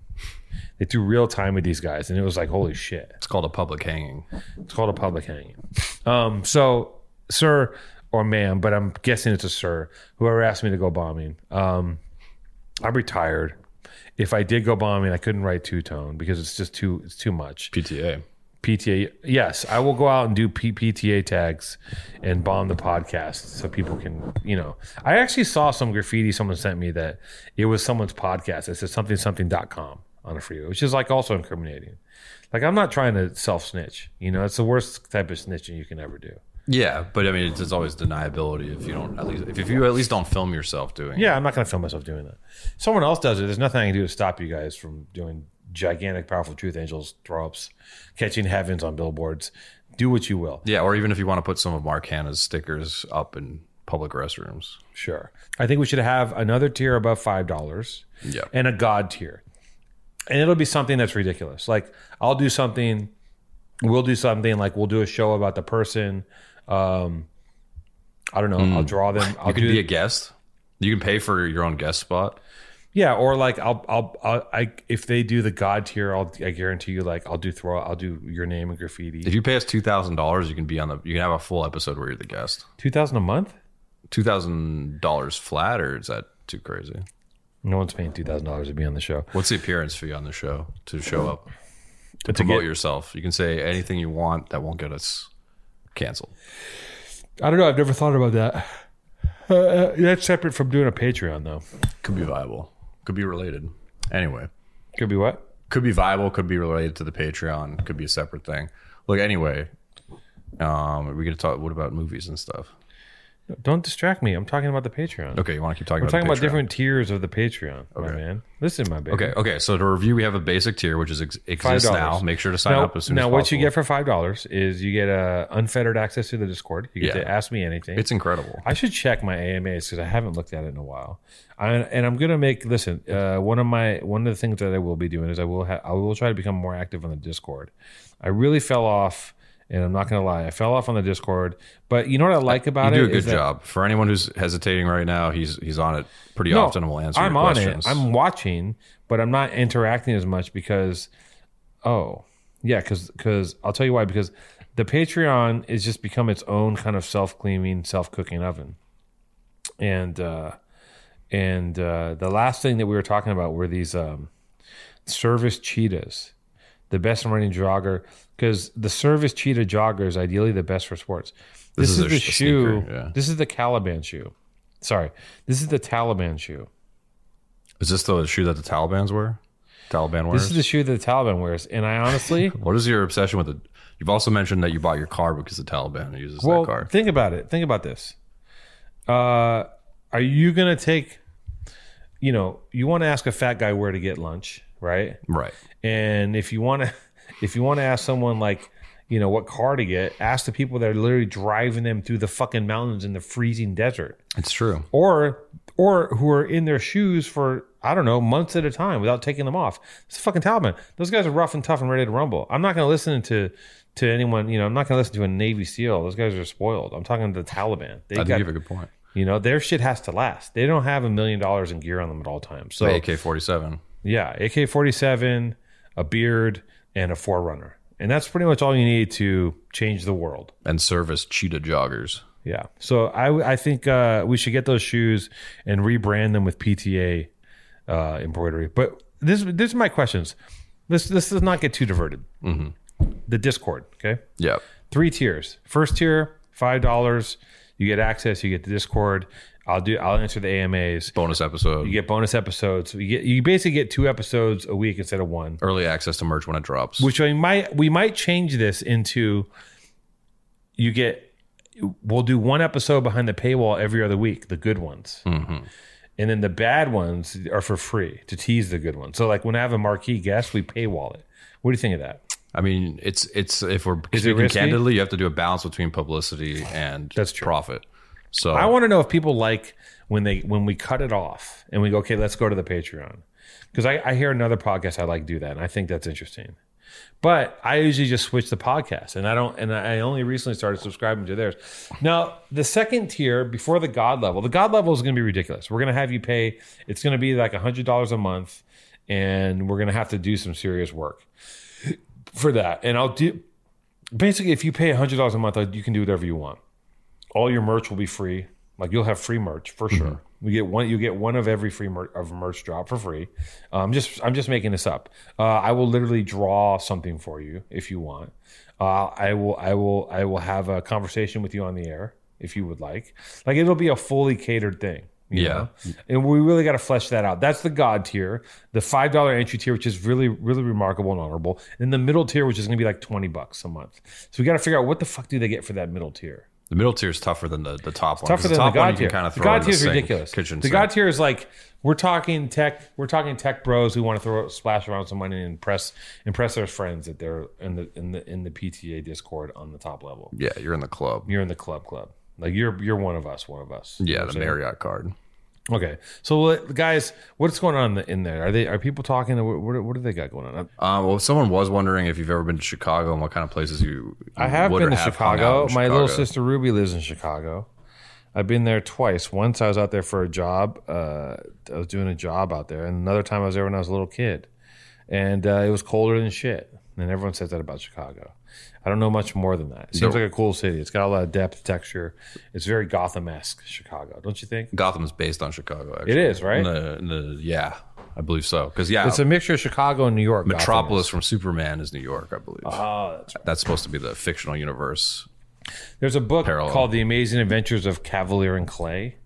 They threw real time with these guys, and it was like, holy shit! It's called a public hanging. It's called a public hanging. Um, so, sir or ma'am, but I'm guessing it's a sir. Whoever asked me to go bombing, um, I'm retired if I did go bombing, I couldn't write two tone because it's just too it's too much. PTA. PTA. Yes, I will go out and do P- PTA tags and bomb the podcast so people can, you know. I actually saw some graffiti someone sent me that it was someone's podcast. It said something something.com on a freeway, which is like also incriminating. Like I'm not trying to self snitch, you know, it's the worst type of snitching you can ever do. Yeah, but I mean, it's, always deniability if you don't at least if, if you at least don't film yourself doing. Yeah, it. I'm not going to film myself doing that. Someone else does it. There's nothing I can do to stop you guys from doing gigantic, powerful truth angels throw ups, catching heavens on billboards. Do what you will. Yeah, or even if you want to put some of Mark Hanna's stickers up in public restrooms. Sure. I think we should have another tier above five dollars. Yeah. And a God tier. And it'll be something that's ridiculous. Like I'll do something, we'll do something like we'll do a show about the person um, I don't know. Mm. I'll draw them. I'll you can do, be a guest. You can pay for your own guest spot. Yeah, or like I'll, I'll, I'll I if they do the God tier, I'll I guarantee you like I'll do throw I'll do your name and graffiti. If you pay us two thousand dollars, you can be on the you can have a full episode where you're the guest. Two thousand a month. Two thousand dollars flat, or is that too crazy? No one's paying two thousand dollars to be on the show. What's the appearance fee on the show to show up? To, to promote get, yourself, you can say anything you want that won't get us canceled. I don't know. I've never thought about that. Uh, uh, that's separate from doing a Patreon, though. Could be viable. Could be related. Anyway, could be what? Could be viable. Could be related to the Patreon. Could be a separate thing. Look, anyway, um, are we gonna talk? What about movies and stuff? Don't distract me. I'm talking about the Patreon. Okay, you want to keep talking? We're about talking about different tiers of the Patreon, okay. my man. Listen, my baby. Okay, okay. So to review, we have a basic tier which is ex- exists $5. now. Make sure to sign now, up as soon now as possible. Now, what you get for five dollars is you get uh, unfettered access to the Discord. You get yeah. to ask me anything. It's incredible. I should check my AMAs because I haven't looked at it in a while. I, and I'm gonna make listen. Uh, one of my one of the things that I will be doing is I will ha- I will try to become more active on the Discord. I really fell off and I'm not gonna lie, I fell off on the Discord. But you know what I like about it? You do a good job. For anyone who's hesitating right now, he's he's on it pretty no, often and will answer. I'm on questions. it. I'm watching, but I'm not interacting as much because, oh, yeah, because because I'll tell you why. Because the Patreon is just become its own kind of self cleaning, self cooking oven, and uh, and uh, the last thing that we were talking about were these um, service cheetahs, the best running jogger because the service cheetah jogger is ideally the best for sports. This, this is, is, the shoe. Sneaker, yeah. This is the Caliban shoe. Sorry, this is the Taliban shoe. Is this the shoe that the Taliban's wear? Taliban wears. This is the shoe that the Taliban wears, and I honestly, what is your obsession with it? You've also mentioned that you bought your car because the Taliban uses well, that car. Think about it. Think about this. Uh, are you gonna take? You know, you want to ask a fat guy where to get lunch, right? Right. And if you want to if you want to ask someone like, you know, what car to get, ask the people that are literally driving them through the fucking mountains in the freezing desert. It's true. Or or who are in their shoes for I don't know months at a time without taking them off. It's fucking Taliban. Those guys are rough and tough and ready to rumble. I'm not going to listen to to anyone. You know, I'm not going to listen to a Navy SEAL. Those guys are spoiled. I'm talking to the Taliban. They I got, give a good point. You know, their shit has to last. They don't have a million dollars in gear on them at all times. So AK forty seven. Yeah, AK forty seven, a beard, and a 4Runner. And that's pretty much all you need to change the world. And service cheetah joggers. Yeah. So I, I think uh, we should get those shoes and rebrand them with PTA uh, embroidery. But this, this is my questions. This, this does not get too diverted. Mm-hmm. The Discord, okay? Yeah. Three tiers. First tier, $5. You get access, you get the Discord. I'll do. I'll answer the AMAs. Bonus episode. You get bonus episodes. You get. You basically get two episodes a week instead of one. Early access to merch when it drops. Which we might we might change this into. You get. We'll do one episode behind the paywall every other week. The good ones. Mm-hmm. And then the bad ones are for free to tease the good ones. So like when I have a marquee guest, we paywall it. What do you think of that? I mean, it's it's if we're Is speaking candidly, you have to do a balance between publicity and That's true. profit. So I want to know if people like when they when we cut it off and we go, okay, let's go to the Patreon. because I, I hear another podcast I like do that, and I think that's interesting. But I usually just switch the podcast, and I don't. And I only recently started subscribing to theirs. Now, the second tier before the God level, the God level is going to be ridiculous. We're going to have you pay. It's going to be like hundred dollars a month, and we're going to have to do some serious work for that. And I'll do. Basically, if you pay hundred dollars a month, uh, you can do whatever you want. All your merch will be free. Like you'll have free merch for sure. Mm-hmm. We get one. You get one of every free mer- of merch drop for free. Um, I'm just I'm just making this up. Uh, I will literally draw something for you if you want. Uh, I will. I will. I will have a conversation with you on the air if you would like. Like it'll be a fully catered thing. yeah, know? and we really got to flesh that out. That's the God tier, the five dollar entry tier, which is really really remarkable and honorable. And the middle tier, which is going to be like twenty bucks a month. So we got to figure out what the fuck do they get for that middle tier. The middle tier is tougher than the, the top one. Tougher than the, top the God tier. Kind of the God tier is ridiculous. Kitchen the sink. God tier is like we're talking tech. We're talking tech bros who want to throw splash around some money and impress impress their friends that they're in the in the in the PTA Discord on the top level. Yeah, you're in the club. You're in the club club. Like you're you're one of us. One of us. Yeah, the Marriott card. Okay, so guys, what's going on in there? Are they are people talking? What what, do they got going on? Uh, well, someone was wondering if you've ever been to Chicago and what kind of places you. you I have been to Chicago. My little sister Ruby lives in Chicago. I've been there twice. Once I was out there for a job. Uh, I was doing a job out there, and another time I was there when I was a little kid, and uh, it was colder than shit. And everyone says that about Chicago. I don't know much more than that. It seems like a cool city. It's got a lot of depth, texture. It's very Gotham esque, Chicago, don't you think? Gotham is based on Chicago. Actually. It is, right? In the, in the, yeah, I believe so. Because yeah, it's a mixture of Chicago and New York. Metropolis from Superman is New York, I believe. Oh, that's right. That's supposed to be the fictional universe. There's a book parallel. called The Amazing Adventures of Kavalier and Clay,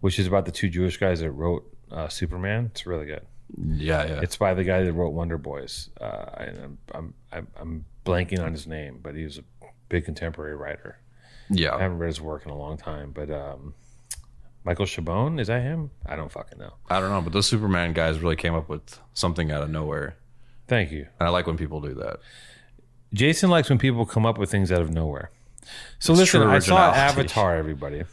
which is about the two Jewish guys that wrote uh, Superman. It's really good. Yeah, yeah. It's by the guy that wrote Wonder Boys. Uh, I'm, I'm, I'm, I'm blanking on his name, but he was a big contemporary writer. Yeah, I haven't read his work in a long time, but um, Michael Chabon is that him? I don't fucking know. I don't know, but those Superman guys really came up with something out of nowhere. Thank you. And I like when people do that. Jason likes when people come up with things out of nowhere. So it's listen, I saw Avatar, everybody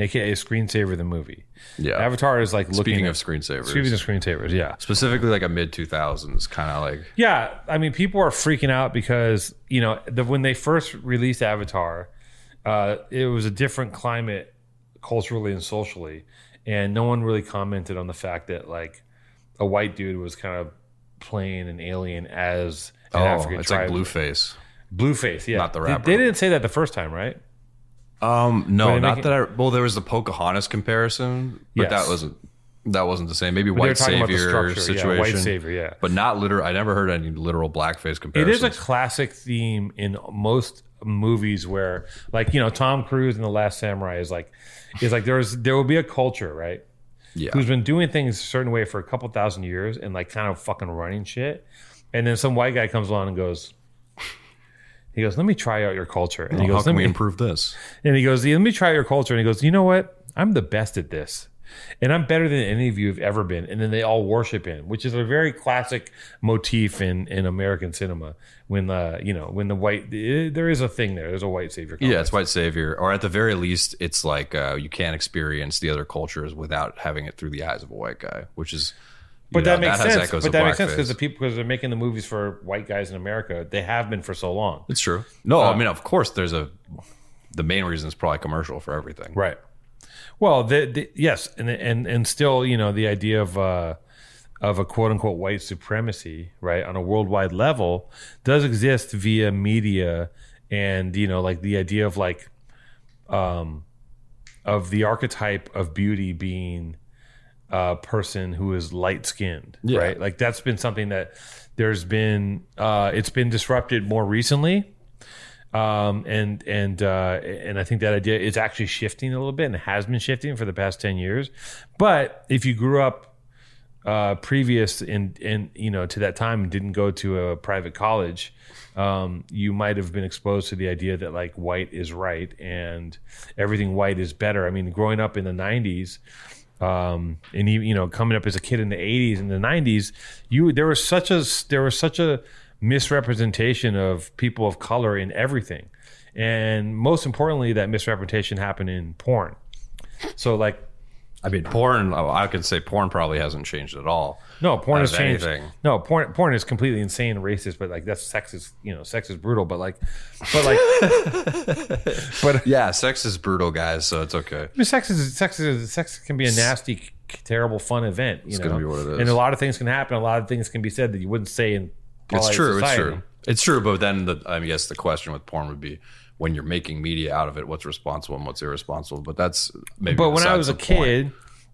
aka Screensaver the movie. Yeah, Avatar is like looking. Speaking at, of screensavers, speaking of screensavers, yeah, specifically like a mid two thousands kind of like. Yeah, I mean, people are freaking out because you know the, when they first released Avatar, uh, it was a different climate culturally and socially, and no one really commented on the fact that like a white dude was kind of playing an alien as an oh, African it's tribe. like Blueface. Blueface, yeah, not the rapper. They, they didn't say that the first time, right? Um, no, not that I. Well, there was the Pocahontas comparison, but Yes. that wasn't that wasn't the same. Maybe white talking about the savior structure, yeah, situation, white savior, yeah. but not literal. I never heard any literal blackface It comparisons. is a classic theme in most movies where, like, you know, Tom Cruise in The Last Samurai is like, is like there's there will be a culture, right? yeah, Who's been doing things a certain way for a couple thousand years and like kind of fucking running shit, and then some white guy comes along and goes. He goes, let me try out your culture. And he goes, how let can we improve this? and he goes, let me try your culture. And he goes, you know what? I'm the best at this. And I'm better than any of you have ever been. And then they all worship him, which is a very classic motif in, in American cinema. When the you know when the white eh, there is a thing there. There's a white savior. Yeah, it's white savior, or at the very least, it's like uh, you can't experience the other cultures without having it through the eyes of a white guy, which is. But know, that makes has sense. But that makes sense because the people because they're making the movies for white guys in America. They have been for so long. It's true. No, I mean, of course, there's a. The main reason is probably commercial for everything. Right. Well, the, the, yes, and and and still, you know, the idea of uh, of a quote unquote white supremacy, right, on a worldwide level, does exist via media, and you know, like the idea of like, um, of the archetype of beauty being a person who is light skinned, Yeah. right? Like that's been something that there's been uh, it's been disrupted more recently um, and and uh, and I think that idea is actually shifting a little bit and has been shifting for the past ten years. But if you grew up uh, previous in in you know to that time and didn't go to a private college, um, you might have been exposed to the idea that like white is right and everything white is better. I mean, growing up in the '90s. Um, and you, you know, coming up as a kid in the '80s and the '90s, you there was such a there was such a misrepresentation of people of color in everything. And most importantly, that misrepresentation happened in porn. So like I mean, porn. I could say porn probably hasn't changed at all. No, porn has changed. Anything. No, porn. Porn is completely insane and racist. But like, that's sex is you know, sex is brutal. But like, but like, but yeah, sex is brutal, guys. So it's okay. I mean, sex is sex is sex can be a nasty, terrible, fun event. You it's know, gonna be what it is. and a lot of things can happen. A lot of things can be said that you wouldn't say in. It's true. Society. It's true. It's true. But then the I guess the question with porn would be when you're making media out of it, what's responsible and what's irresponsible. But that's maybe. But when I was a kid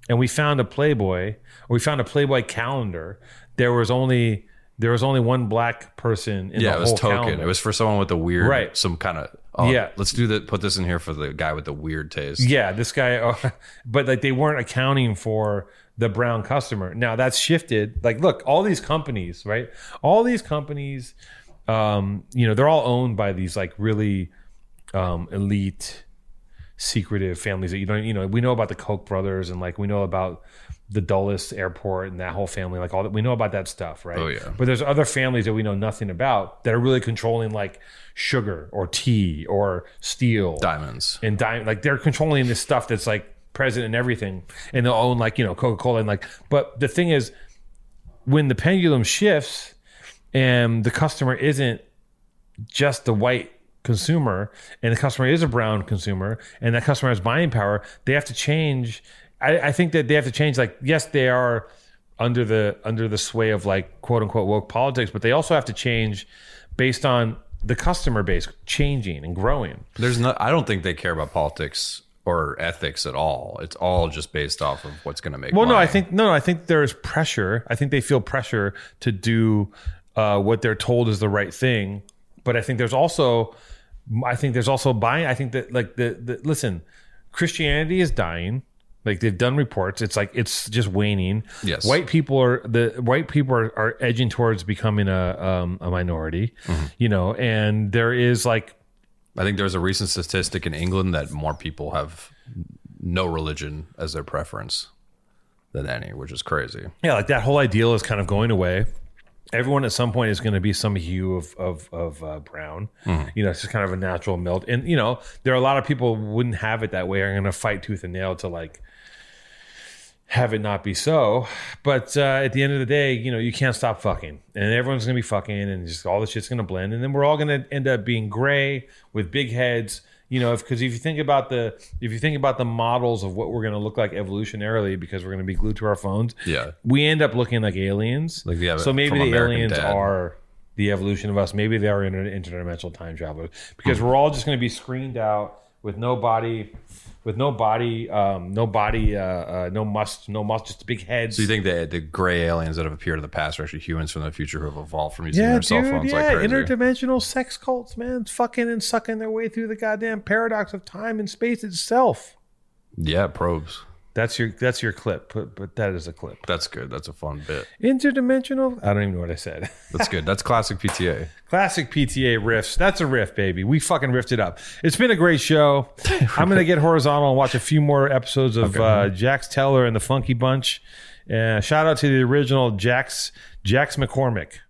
and we found a Playboy, or we found a Playboy calendar, there was only there was only one black person in yeah, the it was token. Calendar. It was for someone with a weird, right? Some kind of oh, yeah. Let's do that. Put this in here for the guy with the weird taste. Yeah, this guy. Oh, but like they weren't accounting for the brown customer. Now that's shifted. Like, look, all these companies, right? All these companies, um, you know, they're all owned by these like really um, elite, secretive families that you don't, you know, we know about the Koch brothers and like we know about the Dulles Airport and that whole family, like all that we know about that stuff, right? Oh yeah. But there's other families that we know nothing about that are really controlling like sugar or tea or steel, diamonds, and diamond. Like they're controlling this stuff that's like present in everything, and they'll own like you know Coca Cola and like. But the thing is, when the pendulum shifts and the customer isn't just the white consumer and the customer is a brown consumer and that customer has buying power, they have to change. I, I think that they have to change. Like, yes, they are under the under the sway of like quote unquote woke politics, but they also have to change based on the customer base changing and growing. There's no I don't think they care about politics or ethics at all. It's all just based off of what's going to make. Well, money. no, I think no, I think there is pressure. I think they feel pressure to do uh, what they're told is the right thing, but I think there's also I think there's also buying. I think that like the, the listen, Christianity is dying. Like they've done reports, it's like it's just waning. Yes, white people are the white people are, are edging towards becoming a um, a minority. Mm-hmm. You know, and there is like, I think there's a recent statistic in England that more people have no religion as their preference than any, which is crazy. Yeah, like that whole ideal is kind of going away everyone at some point is going to be some hue of of, of uh, brown. Mm. You know, it's just kind of a natural melt. And you know, there are a lot of people wouldn't have it that way. Are going to fight tooth and nail to like have it not be so. But uh, at the end of the day, you know, you can't stop fucking, and everyone's going to be fucking, and just all the shit's going to blend, and then we're all going to end up being gray with big heads you know, because if, if, you think about the if you think about the models of what we're going to look like evolutionarily, because we're going to be glued to our phones, yeah, we end up looking like aliens. Like yeah, so maybe the American aliens Dad. are the evolution of us. Maybe they are inter- interdimensional time travelers because hmm. we're all just going to be screened out with no body with no body, um, no body, uh, uh, no must, no must, just big heads. So you think that the gray aliens that have appeared in the past are actually humans from the future who have evolved from using yeah, their dude, cell phones yeah, like crazy? interdimensional sex cults, man, fucking and sucking their way through the goddamn paradox of time and space itself. Yeah, probes. That's your that's your clip, but but that is a clip. That's good. That's a fun bit. Interdimensional. I don't even know what I said. That's good. That's classic PTA. classic PTA riffs. That's a riff, baby. We fucking riffed it up. It's been a great show. I'm gonna get horizontal and watch a few more episodes of uh, Jax Teller and the Funky Bunch. Uh, shout out to the original Jax Jax McCormick.